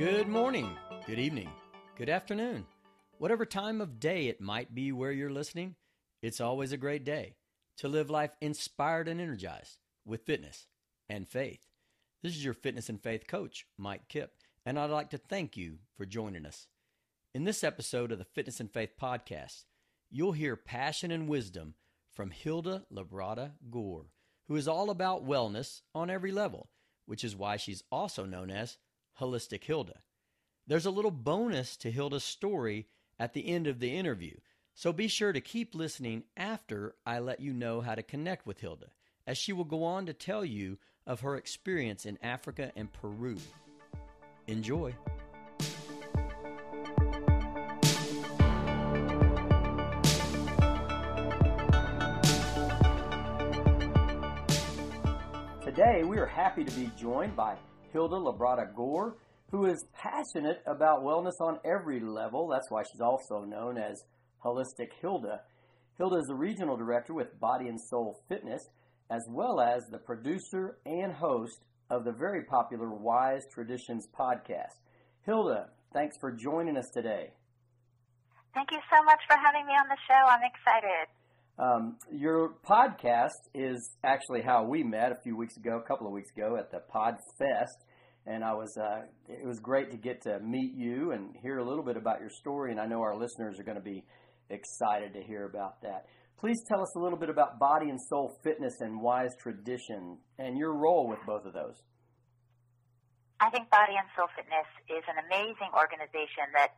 Good morning, good evening, good afternoon. Whatever time of day it might be where you're listening, it's always a great day to live life inspired and energized with fitness and faith. This is your fitness and faith coach, Mike Kipp, and I'd like to thank you for joining us. In this episode of the Fitness and Faith podcast, you'll hear passion and wisdom from Hilda Labrada Gore, who is all about wellness on every level, which is why she's also known as Holistic Hilda. There's a little bonus to Hilda's story at the end of the interview, so be sure to keep listening after I let you know how to connect with Hilda, as she will go on to tell you of her experience in Africa and Peru. Enjoy. Today, we are happy to be joined by Hilda Labrada Gore, who is passionate about wellness on every level. That's why she's also known as Holistic Hilda. Hilda is the regional director with Body and Soul Fitness, as well as the producer and host of the very popular Wise Traditions podcast. Hilda, thanks for joining us today. Thank you so much for having me on the show. I'm excited. Um, your podcast is actually how we met a few weeks ago, a couple of weeks ago at the Pod Fest, and I was uh, it was great to get to meet you and hear a little bit about your story. And I know our listeners are going to be excited to hear about that. Please tell us a little bit about Body and Soul Fitness and Wise Tradition and your role with both of those. I think Body and Soul Fitness is an amazing organization that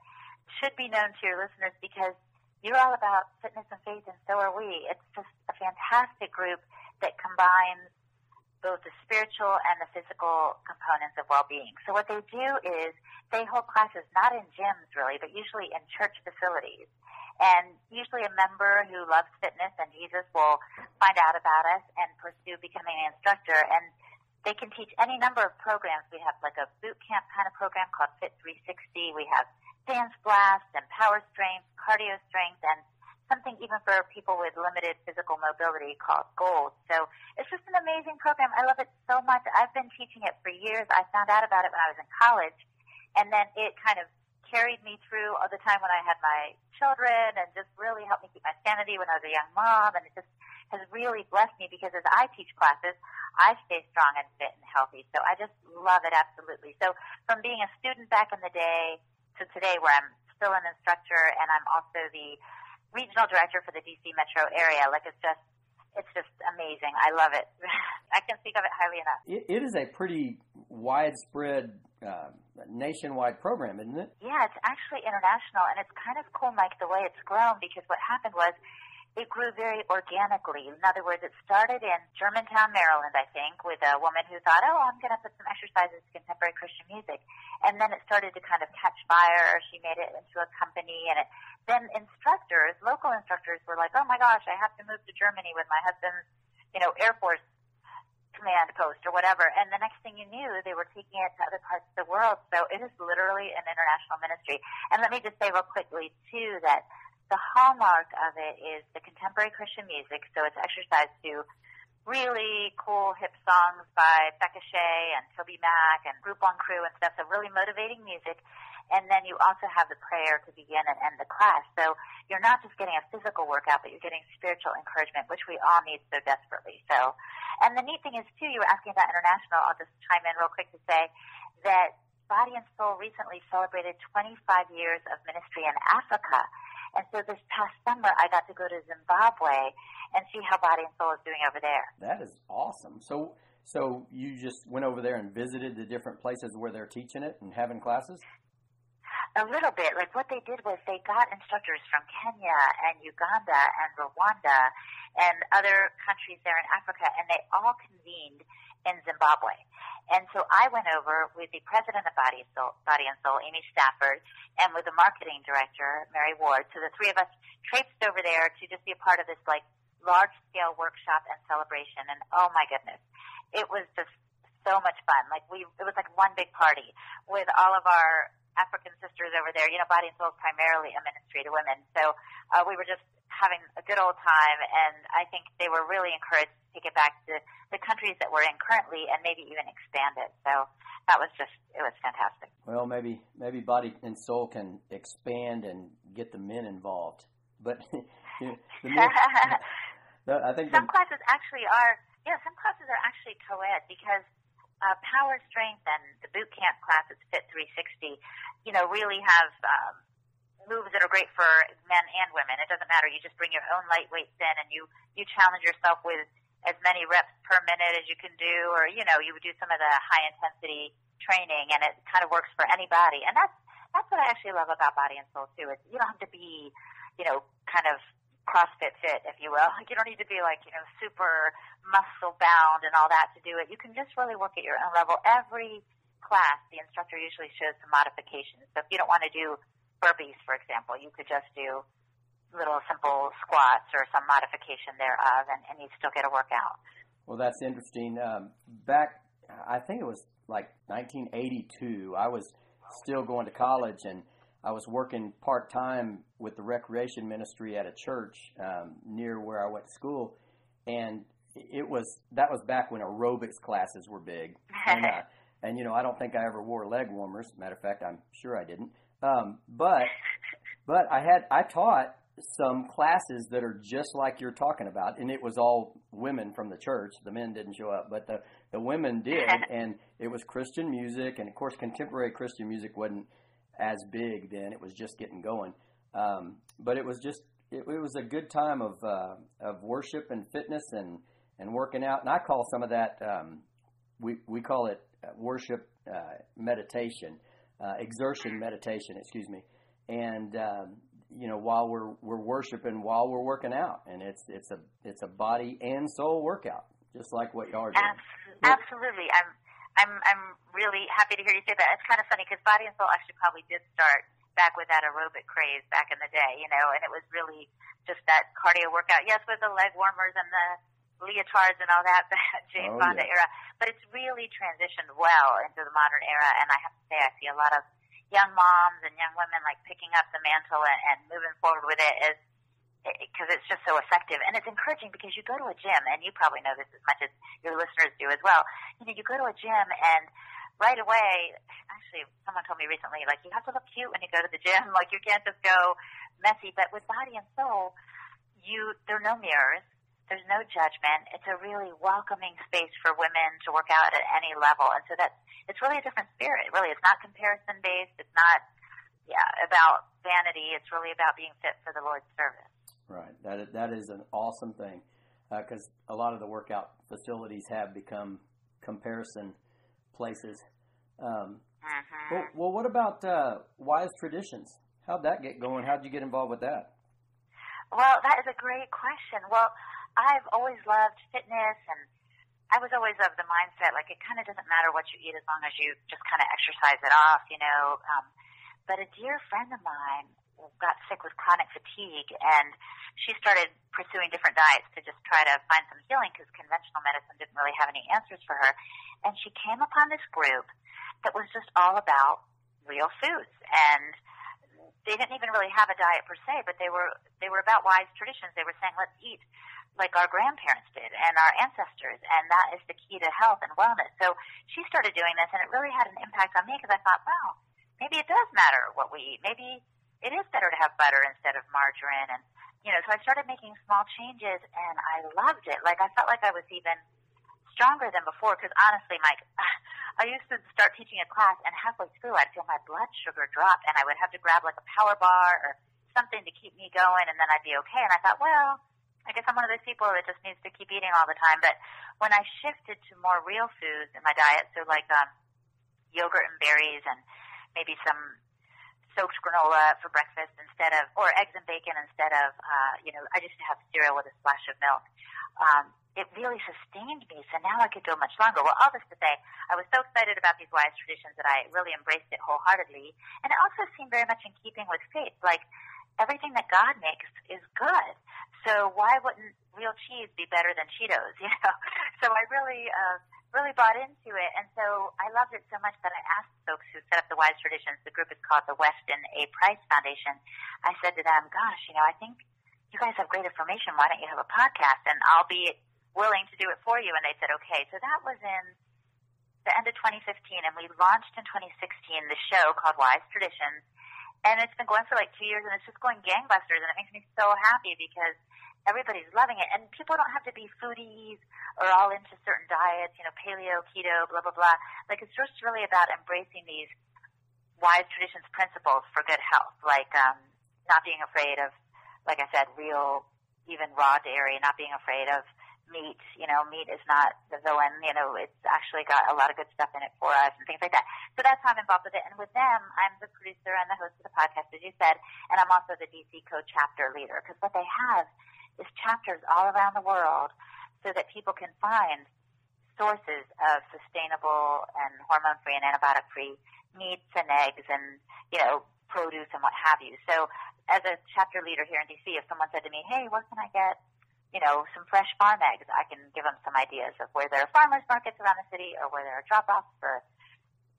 should be known to your listeners because you're all about fitness and faith, and so are we. It's just a fantastic group that combines both the spiritual and the physical components of well-being. So what they do is they hold classes not in gyms really, but usually in church facilities. And usually a member who loves fitness and Jesus will find out about us and pursue becoming an instructor. And they can teach any number of programs. We have like a boot camp kind of program called Fit 360. We have dance blast and power strength, cardio strength, and something even for people with limited physical mobility called Gold. So it's just an amazing program. I love it so much. I've been teaching it for years. I found out about it when I was in college, and then it kind of carried me through all the time when I had my children and just really helped me keep my sanity when I was a young mom. And it just has really blessed me because as I teach classes, I stay strong and fit and healthy. So I just love it absolutely. So from being a student back in the day to today where I'm still an instructor and I'm also the regional director for the DC metro area, like it's just it's just amazing. I love it. I can speak of it highly enough. It, it is a pretty widespread, uh, nationwide program, isn't it? Yeah, it's actually international, and it's kind of cool, Mike, the way it's grown. Because what happened was it grew very organically. In other words, it started in Germantown, Maryland, I think, with a woman who thought, oh, I'm going to put some exercises to contemporary Christian music. And then it started to kind of catch fire. She made it into a company. And it, then instructors, local instructors were like, oh my gosh, I have to move to Germany with my husband's, you know, Air Force command post or whatever. And the next thing you knew, they were taking it to other parts of the world. So it is literally an international ministry. And let me just say real quickly, too, that the hallmark of it is the contemporary Christian music. So it's exercised to really cool hip songs by Becca Shea and Toby Mac and Group One Crew and stuff. So really motivating music. And then you also have the prayer to begin and end the class. So you're not just getting a physical workout, but you're getting spiritual encouragement, which we all need so desperately. So, and the neat thing is too, you were asking about international. I'll just chime in real quick to say that Body and Soul recently celebrated 25 years of ministry in Africa. And so this past summer, I got to go to Zimbabwe and see how Body and Soul is doing over there. That is awesome. So, so you just went over there and visited the different places where they're teaching it and having classes? A little bit. Like what they did was they got instructors from Kenya and Uganda and Rwanda and other countries there in Africa, and they all convened in Zimbabwe. And so I went over with the president of Body and Soul, Body and Soul Amy Stafford, and with the marketing director, Mary Ward. So the three of us traipsed over there to just be a part of this like large scale workshop and celebration. And oh my goodness, it was just so much fun. Like we, it was like one big party with all of our African sisters over there. You know, Body and Soul is primarily a ministry to women. So uh, we were just having a good old time, and I think they were really encouraged to get back to the countries that we're in currently, and maybe even expand it. So that was just it was fantastic. Well, maybe maybe body and soul can expand and get the men involved, but you know, the men, I think some the, classes actually are. Yeah, some classes are actually co-ed because uh, power strength and the boot camp classes Fit 360, you know, really have um, moves that are great for men and women. It doesn't matter. You just bring your own lightweights in and you you challenge yourself with as many reps per minute as you can do, or you know, you would do some of the high intensity training, and it kind of works for anybody. And that's that's what I actually love about Body and Soul too. Is you don't have to be, you know, kind of CrossFit fit, if you will. You don't need to be like, you know, super muscle bound and all that to do it. You can just really work at your own level. Every class, the instructor usually shows some modifications. So if you don't want to do burpees, for example, you could just do little simple squats or some modification thereof and, and you still get a workout. Well, that's interesting. Um, back, I think it was like 1982, I was still going to college and I was working part time with the recreation ministry at a church um, near where I went to school, and it was that was back when aerobics classes were big. And, uh, and you know, I don't think I ever wore leg warmers. Matter of fact, I'm sure I didn't. Um, but but I had I taught some classes that are just like you're talking about, and it was all women from the church. The men didn't show up, but the the women did, and it was Christian music, and of course, contemporary Christian music wasn't as big then. It was just getting going. Um, but it was just it, it, was a good time of uh, of worship and fitness and and working out. And I call some of that um, we we call it uh, worship uh, meditation, uh, exertion meditation. Excuse me. And um, you know while we're we're worshiping while we're working out, and it's it's a it's a body and soul workout, just like what y'all are doing. Absolutely, I'm I'm I'm really happy to hear you say that. It's kind of funny because Body and Soul actually probably did start back with that aerobic craze back in the day, you know, and it was really just that cardio workout. Yes, with the leg warmers and the leotards and all that, that Jane oh, Fonda yeah. era, but it's really transitioned well into the modern era. And I have to say, I see a lot of young moms and young women like picking up the mantle and, and moving forward with it as eh, because it's just so effective and it's encouraging because you go to a gym and you probably know this as much as your listeners do as well. You know, you go to a gym and right away, actually, someone told me recently, like you have to look cute when you go to the gym. Like you can't just go messy. But with body and soul, you there are no mirrors. There's no judgment. It's a really welcoming space for women to work out at any level, and so that's it's really a different spirit. Really, it's not comparison based. It's not yeah about vanity. It's really about being fit for the Lord's service. Right. That is, that is an awesome thing because uh, a lot of the workout facilities have become comparison places. Um, uh-huh. well, well, what about uh, Wise Traditions? How'd that get going? How'd you get involved with that? Well, that is a great question. Well, I've always loved fitness, and I was always of the mindset like it kind of doesn't matter what you eat as long as you just kind of exercise it off, you know. Um, but a dear friend of mine got sick with chronic fatigue, and she started pursuing different diets to just try to find some healing because conventional medicine didn't really have any answers for her. And she came upon this group that was just all about real foods, and they didn't even really have a diet per se, but they were they were about wise traditions. They were saying, let's eat like our grandparents did and our ancestors, and that is the key to health and wellness. So she started doing this, and it really had an impact on me because I thought, wow, maybe it does matter what we eat. Maybe it is better to have butter instead of margarine. And, you know, so I started making small changes and I loved it. Like I felt like I was even stronger than before because honestly, Mike, I used to start teaching a class and halfway through I'd feel my blood sugar drop and I would have to grab like a power bar or something to keep me going and then I'd be okay. And I thought, well, I guess I'm one of those people that just needs to keep eating all the time. But when I shifted to more real foods in my diet, so like um, yogurt and berries and maybe some soaked granola for breakfast instead of, or eggs and bacon instead of, uh, you know, I just have cereal with a splash of milk. Um, it really sustained me, so now I could go much longer. Well, all this to say, I was so excited about these wise traditions that I really embraced it wholeheartedly, and it also seemed very much in keeping with faith. Like everything that God makes is good, so why wouldn't real cheese be better than Cheetos? You know, so I really uh, really bought into it. And so I loved it so much that I asked folks who set up the Wise Traditions, the group is called the Weston A. Price Foundation. I said to them, gosh, you know, I think you guys have great information. Why don't you have a podcast? And I'll be willing to do it for you. And they said, okay. So that was in the end of 2015, and we launched in 2016 the show called Wise Traditions. And it's been going for like two years, and it's just going gangbusters, and it makes me so happy because everybody's loving it. And people don't have to be foodies or all into certain diets, you know, paleo, keto, blah, blah, blah. Like, it's just really about embracing these wise traditions principles for good health, like um, not being afraid of, like I said, real, even raw dairy, not being afraid of meat. You know, meat is not the villain. You know, it's actually got a lot of good stuff in it for us and things like that. So that's how I'm involved with it. And with them, I'm the producer and the host of the podcast, as you said, and I'm also the DC co-chapter leader because what they have is chapters all around the world so that people can find sources of sustainable and hormone-free and antibiotic-free meats and eggs and, you know, produce and what have you. So as a chapter leader here in DC, if someone said to me, hey, where can I get you know, some fresh farm eggs. I can give them some ideas of where there are farmers markets around the city or where there are drop-offs for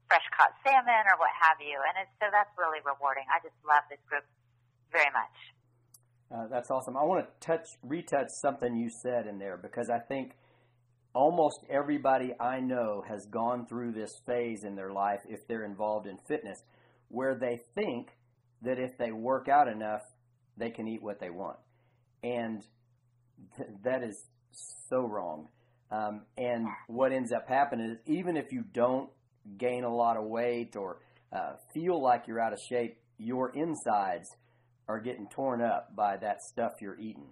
fresh caught salmon or what have you. And it's, so that's really rewarding. I just love this group very much. Uh, that's awesome. I want to touch, retouch something you said in there because I think almost everybody I know has gone through this phase in their life if they're involved in fitness where they think that if they work out enough, they can eat what they want. And that is so wrong. Um, and what ends up happening is even if you don't gain a lot of weight or uh, feel like you're out of shape, your insides are getting torn up by that stuff you're eating.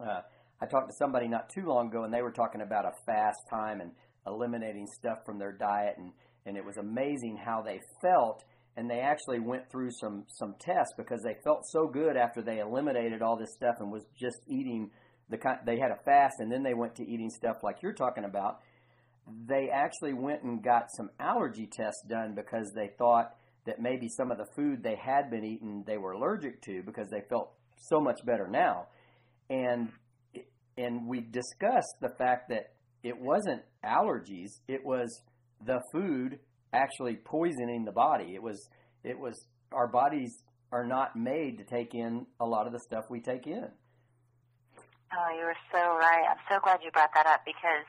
Uh, I talked to somebody not too long ago, and they were talking about a fast time and eliminating stuff from their diet, and, and it was amazing how they felt. And they actually went through some some tests because they felt so good after they eliminated all this stuff and was just eating the kind they had a fast and then they went to eating stuff like you're talking about. They actually went and got some allergy tests done because they thought that maybe some of the food they had been eating they were allergic to because they felt so much better now. And and we discussed the fact that it wasn't allergies, it was the food actually poisoning the body. It was it was our bodies are not made to take in a lot of the stuff we take in. Oh, you were so right. I'm so glad you brought that up because,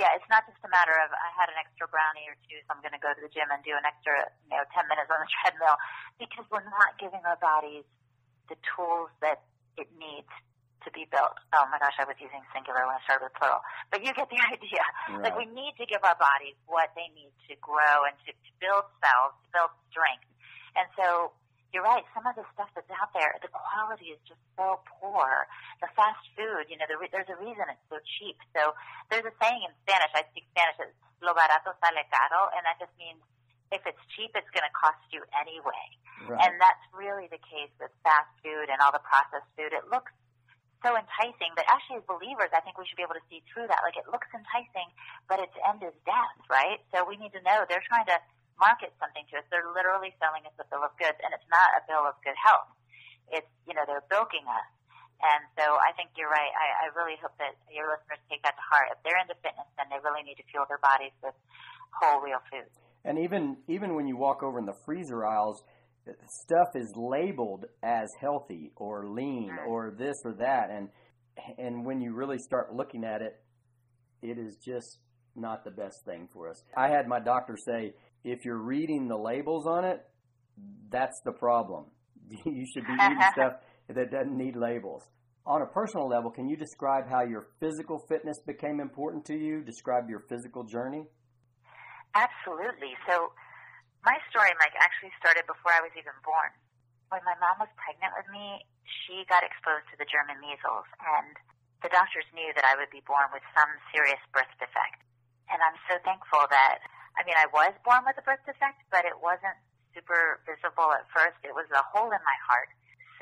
yeah, it's not just a matter of I had an extra brownie or two, so I'm going to go to the gym and do an extra, you know, 10 minutes on the treadmill because we're not giving our bodies the tools that it needs to be built. Oh my gosh, I was using singular when I started with plural. But you get the idea. Right. Like we need to give our bodies what they need to grow and to, to build cells, to build strength. And so you're right. Some of the stuff that's out there, the quality is just so poor. The fast food, you know, the, there's a reason it's so cheap. So there's a saying in Spanish. I speak Spanish. It's "Lo barato sale caro," and that just means if it's cheap, it's going to cost you anyway. Right. And that's really the case with fast food and all the processed food. It looks so enticing, but actually, as believers, I think we should be able to see through that. Like it looks enticing, but its end is death, right? So we need to know they're trying to market something to us. They're literally selling us a bill of goods, and it's not a bill of good health. It's, you know, they're bilking us. And so I think you're right. I, I really hope that your listeners take that to heart. If they're into fitness, then they really need to fuel their bodies with whole, real food. And even even when you walk over in the freezer aisles, stuff is labeled as healthy or lean or this or that, and and when you really start looking at it, it is just not the best thing for us. I had my doctor say, if you're reading the labels on it, that's the problem. you should be eating stuff that doesn't need labels. On a personal level, can you describe how your physical fitness became important to you? Describe your physical journey? Absolutely. So, my story, Mike, actually started before I was even born. When my mom was pregnant with me, she got exposed to the German measles, and the doctors knew that I would be born with some serious birth defect. And I'm so thankful that I mean, I was born with a birth defect, but it wasn't super visible at first. It was a hole in my heart.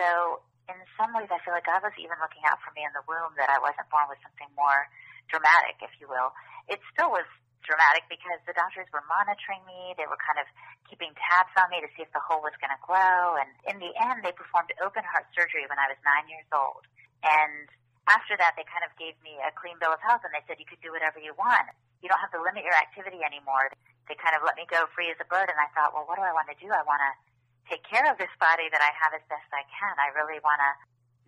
So in some ways, I feel like God was even looking out for me in the womb that I wasn't born with something more dramatic, if you will. It still was dramatic because the doctors were monitoring me. They were kind of keeping tabs on me to see if the hole was going to grow. And in the end, they performed open heart surgery when I was nine years old. And after that, they kind of gave me a clean bill of health and they said, you could do whatever you want. You don't have to limit your activity anymore. They kind of let me go free as a bird. And I thought, well, what do I want to do? I want to take care of this body that I have as best I can. I really want to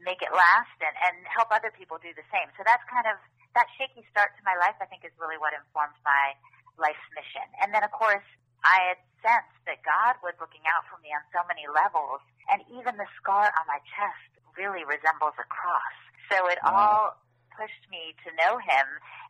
make it last and, and help other people do the same. So that's kind of that shaky start to my life, I think, is really what informed my life's mission. And then, of course, I had sensed that God was looking out for me on so many levels, and even the scar on my chest really resembles a cross. So it wow. all pushed me to know Him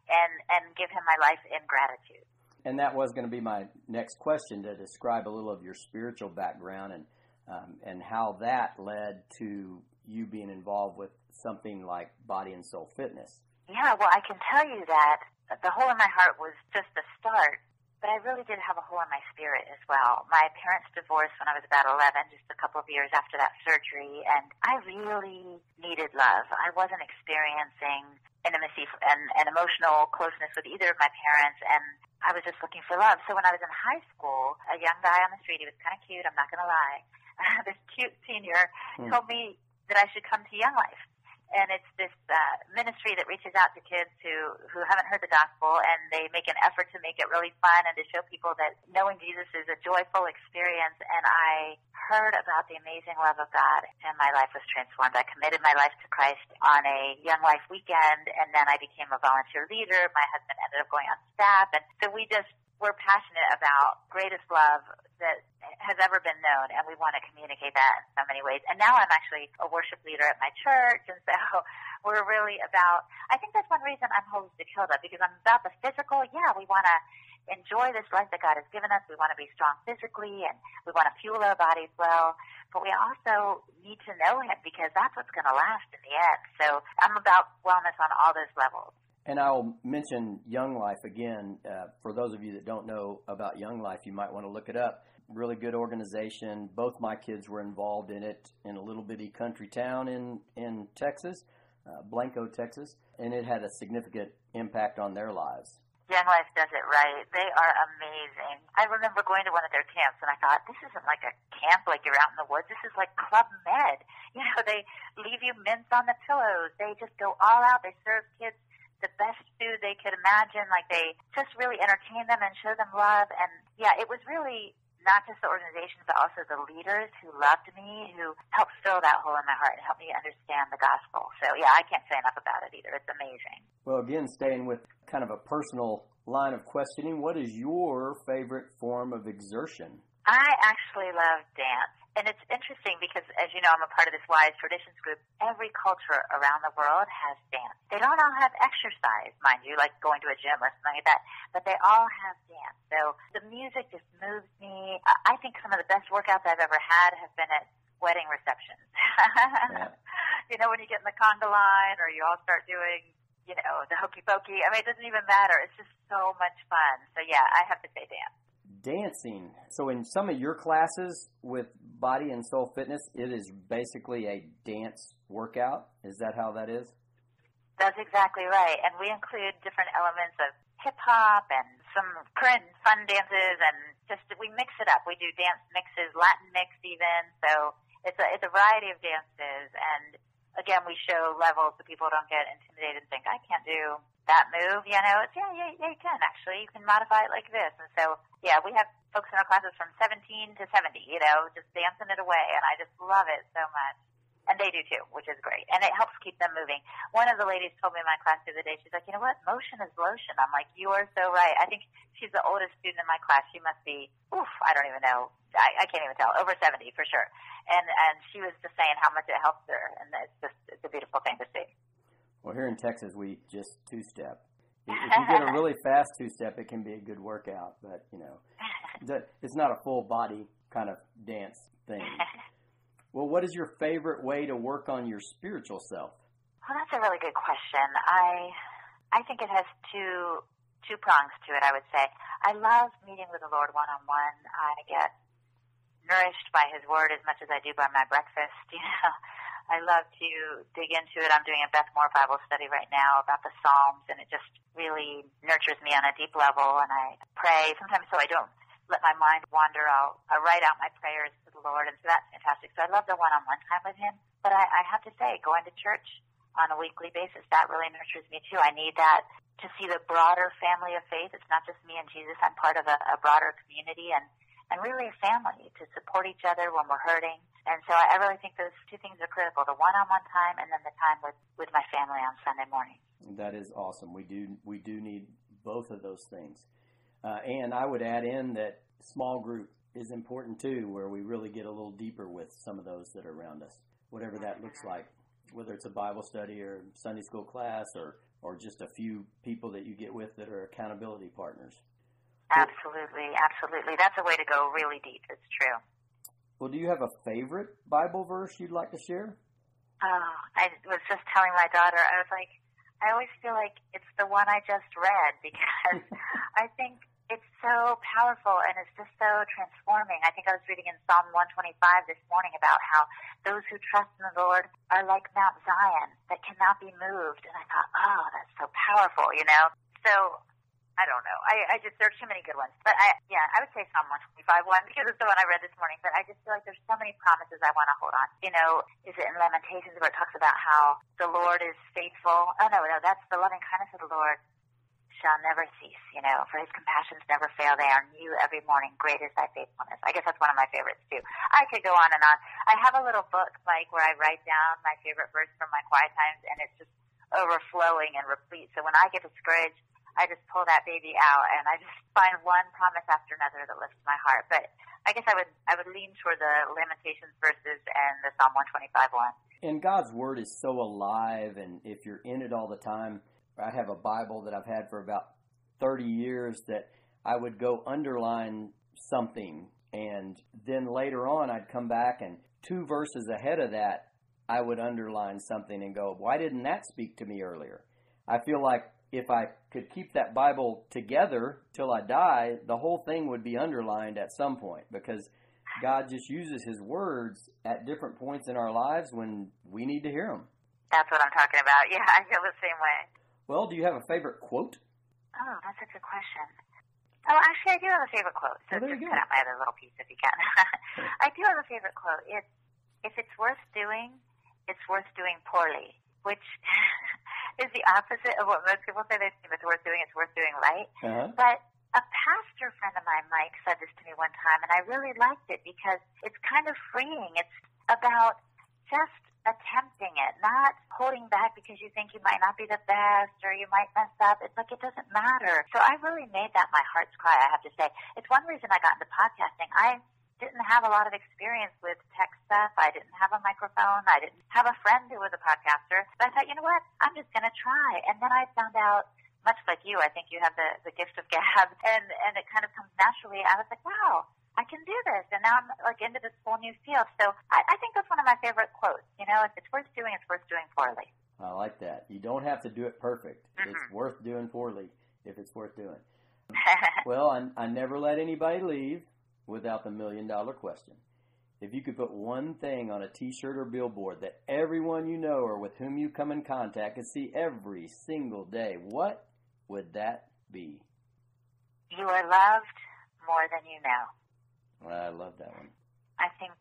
and and give Him my life in gratitude. And that was going to be my next question to describe a little of your spiritual background and um, and how that led to you being involved with something like Body and Soul Fitness. Yeah, well, I can tell you that the hole in my heart was just the start, but I really did have a hole in my spirit as well. My parents divorced when I was about 11, just a couple of years after that surgery, and I really needed love. I wasn't experiencing intimacy and, and emotional closeness with either of my parents, and I was just looking for love. So when I was in high school, a young guy on the street, he was kind of cute, I'm not going to lie, this cute senior mm. told me that I should come to Young Life. And it's this uh, ministry that reaches out to kids who, who haven't heard the gospel, and they make an effort to make it really fun and to show people that knowing Jesus is a joyful experience. And I heard about the amazing love of God, and my life was transformed. I committed my life to Christ on a Young Life weekend, and then I became a volunteer leader. My husband ended up going on staff, and so we just we're passionate about greatest love that has ever been known, and we want to communicate that in so many ways. And now I'm actually a worship leader at my church, and so we're really about. I think that's one reason I'm holistic Hilda because I'm about the physical. Yeah, we want to enjoy this life that God has given us. We want to be strong physically, and we want to fuel our bodies well. But we also need to know Him because that's what's going to last in the end. So I'm about wellness on all those levels. And I'll mention Young Life again. Uh, for those of you that don't know about Young Life, you might want to look it up. Really good organization. Both my kids were involved in it in a little bitty country town in, in Texas, uh, Blanco, Texas, and it had a significant impact on their lives. Young Life does it right. They are amazing. I remember going to one of their camps and I thought, this isn't like a camp like you're out in the woods. This is like Club Med. You know, they leave you mints on the pillows. They just go all out. They serve kids the best food they could imagine. Like they just really entertain them and show them love. And yeah, it was really not just the organization, but also the leaders who loved me, who helped fill that hole in my heart and help me understand the gospel. So yeah, I can't say enough about it either. It's amazing. Well, again, staying with kind of a personal line of questioning, what is your favorite form of exertion? I actually love dance. And it's interesting because, as you know, I'm a part of this Wise Traditions group. Every culture around the world has dance. They don't all have exercise, mind you, like going to a gym or something like that, but they all have dance. So the music just moves me. I think some of the best workouts I've ever had have been at wedding receptions. yeah. You know, when you get in the conga line or you all start doing, you know, the hokey pokey. I mean, it doesn't even matter. It's just so much fun. So yeah, I have to say dance dancing. So in some of your classes with Body and Soul Fitness, it is basically a dance workout. Is that how that is? That's exactly right. And we include different elements of hip hop and some current fun dances and just we mix it up. We do dance mixes, Latin mix even. So it's a it's a variety of dances and again, we show levels so people don't get intimidated and think, I can't do that move. You know, it's, yeah, yeah, yeah, you can actually. You can modify it like this. And so, yeah, we have folks in our classes from 17 to 70, you know, just dancing it away. And I just love it so much. And they do too, which is great. And it helps keep them moving. One of the ladies told me in my class the other day, she's like, you know what? Motion is lotion. I'm like, you are so right. I think she's the oldest student in my class. She must be, oof, I don't even know. I, I can't even tell. Over 70 for sure. And, and she was just saying how much it helps her. And it's just, it's a beautiful thing to see. Well, here in Texas, we just two step. If you get a really fast two step, it can be a good workout. But, you know, it's not a full body kind of dance thing. Well, what is your favorite way to work on your spiritual self? Well, that's a really good question. I I think it has two two prongs to it. I would say I love meeting with the Lord one on one. I get nourished by His Word as much as I do by my breakfast. You know, I love to dig into it. I'm doing a Beth Moore Bible study right now about the Psalms, and it just really nurtures me on a deep level. And I pray sometimes so I don't let my mind wander. I'll, I'll write out my prayers to the Lord, and so that's fantastic. So I love the one-on-one time with Him. But I, I have to say, going to church on a weekly basis, that really nurtures me too. I need that to see the broader family of faith. It's not just me and Jesus. I'm part of a, a broader community and, and really a family to support each other when we're hurting, And so I really think those two things are critical: the one-on-one time, and then the time with with my family on Sunday morning. That is awesome. We do we do need both of those things. Uh, and I would add in that small group is important too, where we really get a little deeper with some of those that are around us, whatever that looks like, whether it's a Bible study or Sunday school class or, or just a few people that you get with that are accountability partners. Absolutely, absolutely. That's a way to go really deep. It's true. Well, do you have a favorite Bible verse you'd like to share? Oh, I was just telling my daughter, I was like, I always feel like it's the one I just read because I think it's so powerful and it's just so transforming. I think I was reading in Psalm 125 this morning about how those who trust in the Lord are like Mount Zion that cannot be moved. And I thought, oh, that's so powerful, you know? So I don't know. I, I just there's too many good ones. But I yeah, I would say Psalm 125 one because it's the one I read this morning. But I just feel like there's so many promises I want to hold on. You know, is it in Lamentations where it talks about how the Lord is faithful? Oh no, no, that's the loving kindness of the Lord shall never cease, you know, for his compassions never fail. They are new every morning. Great is thy faithfulness. I guess that's one of my favorites too. I could go on and on. I have a little book, Mike, where I write down my favorite verse from my quiet times and it's just overflowing and replete. So when I get discouraged, I just pull that baby out and I just find one promise after another that lifts my heart. But I guess I would I would lean toward the Lamentations verses and the Psalm 125 one. And God's word is so alive, and if you're in it all the time, I have a Bible that I've had for about 30 years that I would go underline something and then later on I'd come back and two verses ahead of that I would underline something and go, why didn't that speak to me earlier? I feel like if I could keep that Bible together till I die, the whole thing would be underlined at some point because God just uses His words at different points in our lives when we need to hear them. That's what I'm talking about. Yeah, I feel the same way. Well, do you have a favorite quote? Oh, that's a good question. Oh, actually, I do have a favorite quote. So well, just cut out my other little piece if you can. I do have a favorite quote. It's if it's worth doing, it's worth doing poorly, which is the opposite of what most people say. They think if it's worth doing, it's worth doing right. Uh-huh. But a pastor friend of mine, Mike, said this to me one time, and I really liked it because it's kind of freeing. It's about just attempting it, not holding back because you think you might not be the best or you might mess up. It's like it doesn't matter. So I really made that my heart's cry, I have to say. It's one reason I got into podcasting. I didn't have a lot of experience with tech stuff. I didn't have a microphone. I didn't have a friend who was a podcaster. But I thought, you know what? I'm just going to try. And then I found out much like you, I think you have the, the gift of gab and, and it kind of comes naturally. I was like, wow, I can do this. And now I'm like into this whole new field. So I, I think that's one of my favorite quotes. You know, if it's worth doing, it's worth doing poorly. I like that. You don't have to do it perfect. Mm-hmm. It's worth doing poorly if it's worth doing. well, I, I never let anybody leave without the million dollar question. If you could put one thing on a t-shirt or billboard that everyone you know or with whom you come in contact could see every single day, what would that be? You are loved more than you know. I love that one. I think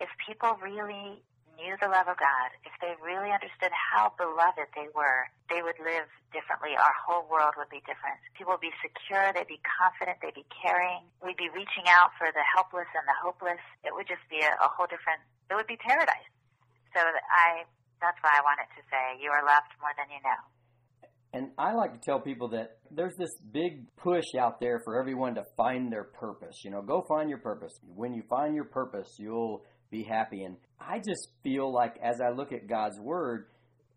if people really knew the love of God, if they really understood how beloved they were, they would live differently. Our whole world would be different. People would be secure, they'd be confident, they'd be caring. We'd be reaching out for the helpless and the hopeless. It would just be a, a whole different, it would be paradise. So I, that's why I wanted to say, you are loved more than you know. And I like to tell people that there's this big push out there for everyone to find their purpose. You know, go find your purpose. When you find your purpose, you'll be happy. And I just feel like as I look at God's Word,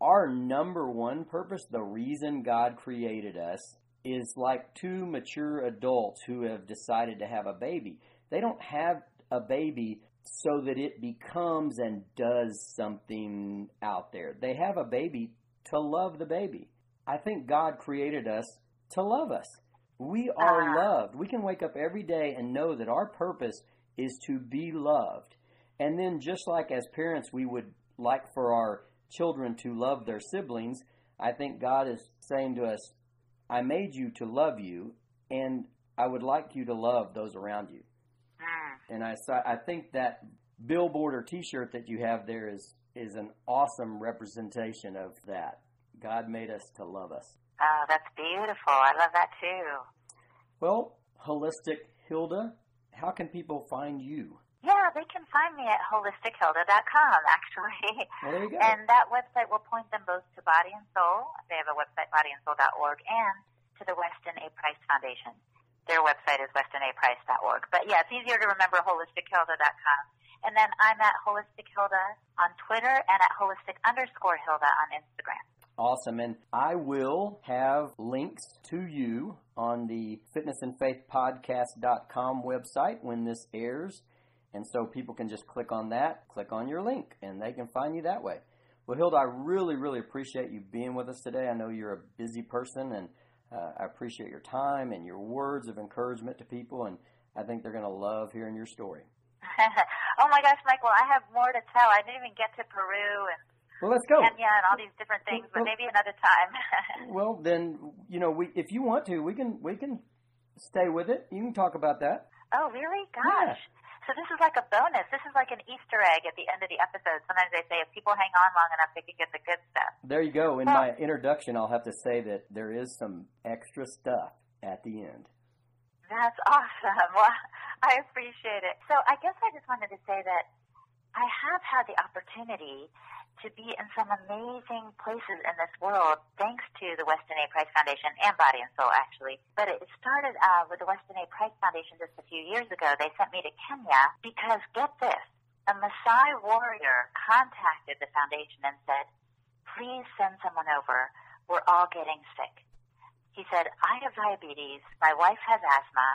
our number one purpose, the reason God created us, is like two mature adults who have decided to have a baby. They don't have a baby so that it becomes and does something out there. They have a baby to love the baby. I think God created us to love us. We are ah. loved. We can wake up every day and know that our purpose is to be loved. And then, just like as parents, we would like for our children to love their siblings, I think God is saying to us, I made you to love you, and I would like you to love those around you. Mm. And I, I think that billboard or T-shirt that you have there is is an awesome representation of that. God made us to love us. Oh, that's beautiful. I love that too. Well, Holistic Hilda, how can people find you? Yeah, they can find me at holistichilda.com, actually. Well, there you go. And that website will point them both to Body and Soul. They have a website, bodyandsoul.org, and to the Weston A. Price Foundation. Their website is westonaprice.org. But yeah, it's easier to remember holistichilda.com. And then I'm at Holistic Hilda on Twitter and at holistic underscore Hilda on Instagram. Awesome. And I will have links to you on the fitnessandfaithpodcast.com website when this airs. And so people can just click on that, click on your link, and they can find you that way. Well, Hilda, I really, really appreciate you being with us today. I know you're a busy person, and uh, I appreciate your time and your words of encouragement to people. And I think they're going to love hearing your story. oh my gosh, Michael, I have more to tell. I didn't even get to Peru and well, let's go. Kenya and all these different things, well, but maybe another time. well, then you know, we if you want to, we can we can stay with it. You can talk about that. Oh, really? Gosh. Yeah. So this is like a bonus. This is like an Easter egg at the end of the episode. Sometimes they say if people hang on long enough, they can get the good stuff. There you go. In my introduction, I'll have to say that there is some extra stuff at the end. That's awesome. Well, I appreciate it. So I guess I just wanted to say that I have had the opportunity to be in some amazing places in this world thanks to the Weston A. Price Foundation and Body and Soul, actually. But it started uh, with the Weston A. Price Foundation just a few years ago. They sent me to Kenya because, get this, a Maasai warrior contacted the foundation and said, please send someone over. We're all getting sick. He said, I have diabetes. My wife has asthma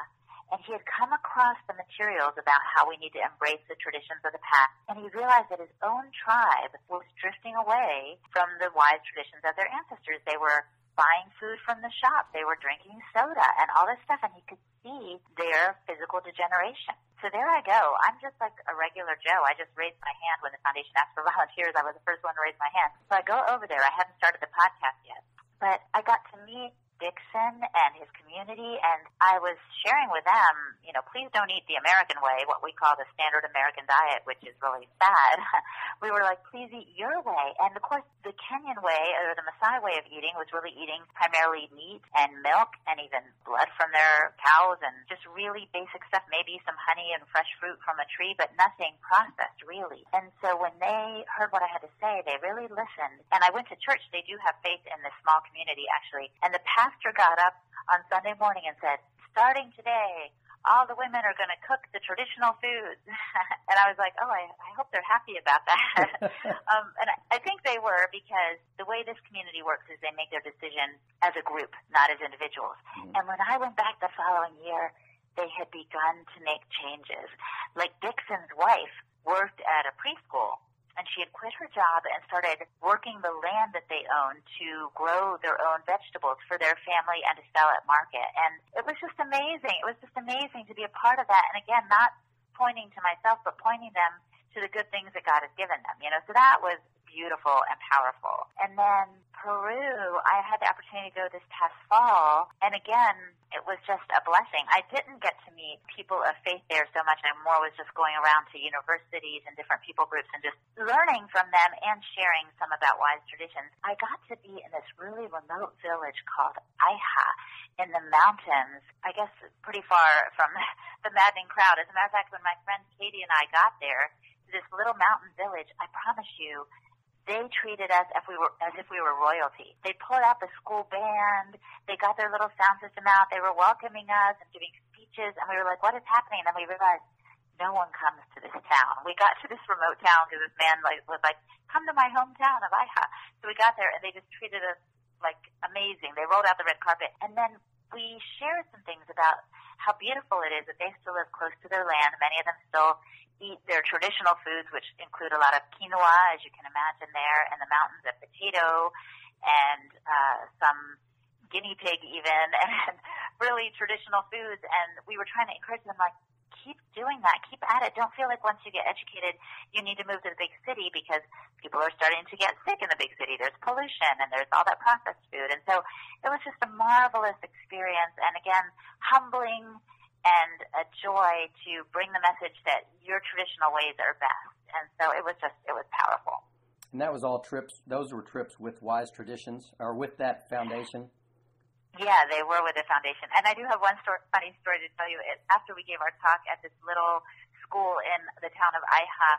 and he had come across the materials about how we need to embrace the traditions of the past, and he realized that his own tribe was drifting away from the wise traditions of their ancestors. They were buying food from the shop, they were drinking soda, and all this stuff, and he could see their physical degeneration. So there I go. I'm just like a regular Joe. I just raised my hand when the foundation asked for volunteers. I was the first one to raise my hand. So I go over there. I haven't started the podcast yet, but I got to meet Dixon and his community, and I was sharing with them, you know, please don't eat the American way, what we call the standard American diet, which is really bad. we were like, please eat your way. And of course, the Kenyan way, or the Maasai way of eating, was really eating primarily meat and milk and even blood from their cows and just really basic stuff, maybe some honey and fresh fruit from a tree, but nothing processed really. And so when they heard what I had to say, they really listened. And I went to church. They do have faith in this small community, actually. And the pastor got up on Sunday morning and said, starting today, all the women are going to cook the traditional foods. and I was like, oh, I, I hope they're happy about that. um, and I, I think they were because the way this community works is they make their decision as a group, not as individuals. Mm-hmm. And when I went back the following year, they had begun to make changes. Like Dixon's wife worked at a preschool and she had quit her job and started working the land that they owned to grow their own vegetables for their family and to sell at market. And it was just amazing. It was just amazing to be a part of that. And again, not pointing to myself, but pointing them to the good things that God has given them. You know, so that was beautiful and powerful. And then Peru, I had the opportunity to go this past fall, and again, it was just a blessing. I didn't get to meet people of faith there so much. I more was just going around to universities and different people groups and just learning from them and sharing some about wise traditions. I got to be in this really remote village called Aiha in the mountains, I guess pretty far from the maddening crowd. As a matter of fact, when my friend Katie and I got there, this little mountain village, I promise you, they treated us as we were as if we were royalty. They pulled out the school band. They got their little sound system out. They were welcoming us and giving speeches, and we were like, "What is happening?" And then we realized no one comes to this town. We got to this remote town because this man like was like, "Come to my hometown of Aiha." So we got there, and they just treated us like amazing. They rolled out the red carpet, and then we shared some things about how beautiful it is that they still live close to their land. Many of them still eat their traditional foods, which include a lot of quinoa, as you can imagine there, and the mountains of potato and uh, some guinea pig even, and really traditional foods. And we were trying to encourage them, like, keep doing that. Keep at it. Don't feel like once you get educated, you need to move to the big city because people are starting to get sick in the big city. There's pollution and there's all that processed food. And so it was just a marvelous experience. And again, humbling and a joy to bring the message that your traditional ways are best. And so it was just, it was powerful. And that was all trips, those were trips with Wise Traditions or with that foundation? Yeah, they were with the foundation. And I do have one story, funny story to tell you. It, after we gave our talk at this little school in the town of Aiha.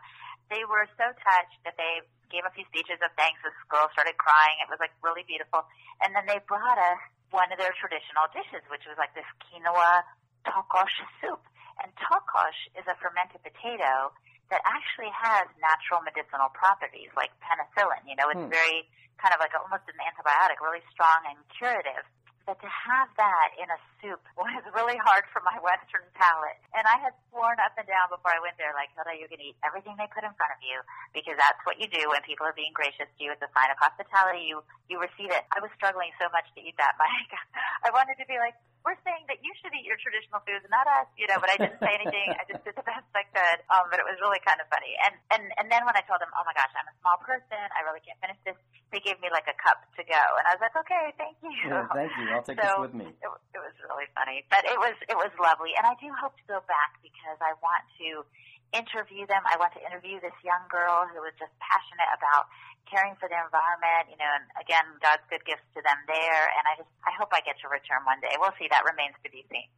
They were so touched that they gave a few speeches of thanks. This girl started crying. It was like really beautiful. And then they brought us one of their traditional dishes, which was like this quinoa tocosh soup. And tocosh is a fermented potato that actually has natural medicinal properties like penicillin. You know, it's hmm. very kind of like almost an antibiotic, really strong and curative. But to have that in a soup was really hard for my Western palate. And I had sworn up and down before I went there, like, Hilda, you're going to eat everything they put in front of you because that's what you do when people are being gracious to you. It's a sign of hospitality. You, you receive it. I was struggling so much to eat that, Mike. I wanted to be like, we're saying that you should eat your traditional foods, not us, you know, but I didn't say anything. I just did the best I could. Um, but it was really kind of funny. And, and, and then when I told them, oh my gosh, I'm a small person, I really can't finish this, they gave me like a cup to go. And I was like, okay, thank you. Yeah, thank you. I'll take so this with me. It, it was really funny, but it was, it was lovely. And I do hope to go back because I want to interview them. I want to interview this young girl who was just passionate about caring for the environment, you know, and again, God's good gifts to them there. And I just, I hope I get to return one day. We'll see. That remains to be seen.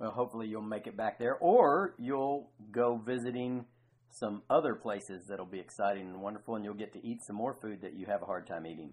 Well, hopefully you'll make it back there, or you'll go visiting some other places that'll be exciting and wonderful, and you'll get to eat some more food that you have a hard time eating.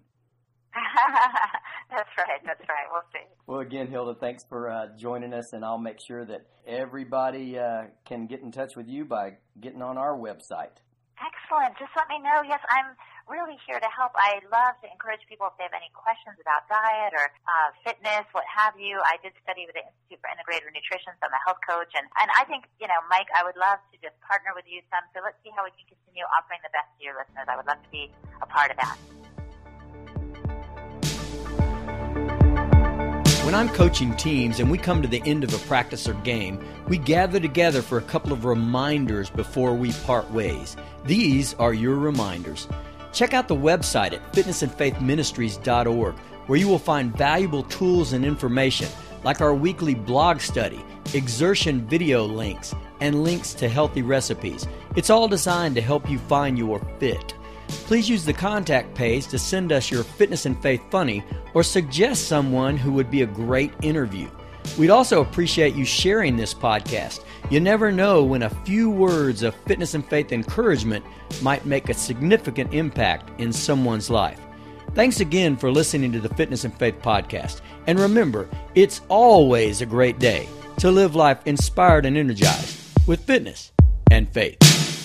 that's right. That's right. We'll see. Well, again, Hilda, thanks for uh, joining us, and I'll make sure that everybody uh, can get in touch with you by getting on our website. Excellent. Just let me know. Yes, I'm really here to help. I love to encourage people if they have any questions about diet or uh, fitness, what have you. I did study with the Institute for Integrative Nutrition, so I'm a health coach. And, and I think, you know, Mike, I would love to just partner with you some. So let's see how we can continue offering the best to your listeners. I would love to be a part of that. When I'm coaching teams and we come to the end of a practice or game, we gather together for a couple of reminders before we part ways. These are your reminders. Check out the website at fitnessandfaithministries.org where you will find valuable tools and information like our weekly blog study, exertion video links, and links to healthy recipes. It's all designed to help you find your fit. Please use the contact page to send us your fitness and faith funny or suggest someone who would be a great interview. We'd also appreciate you sharing this podcast. You never know when a few words of fitness and faith encouragement might make a significant impact in someone's life. Thanks again for listening to the Fitness and Faith podcast. And remember, it's always a great day to live life inspired and energized with fitness and faith.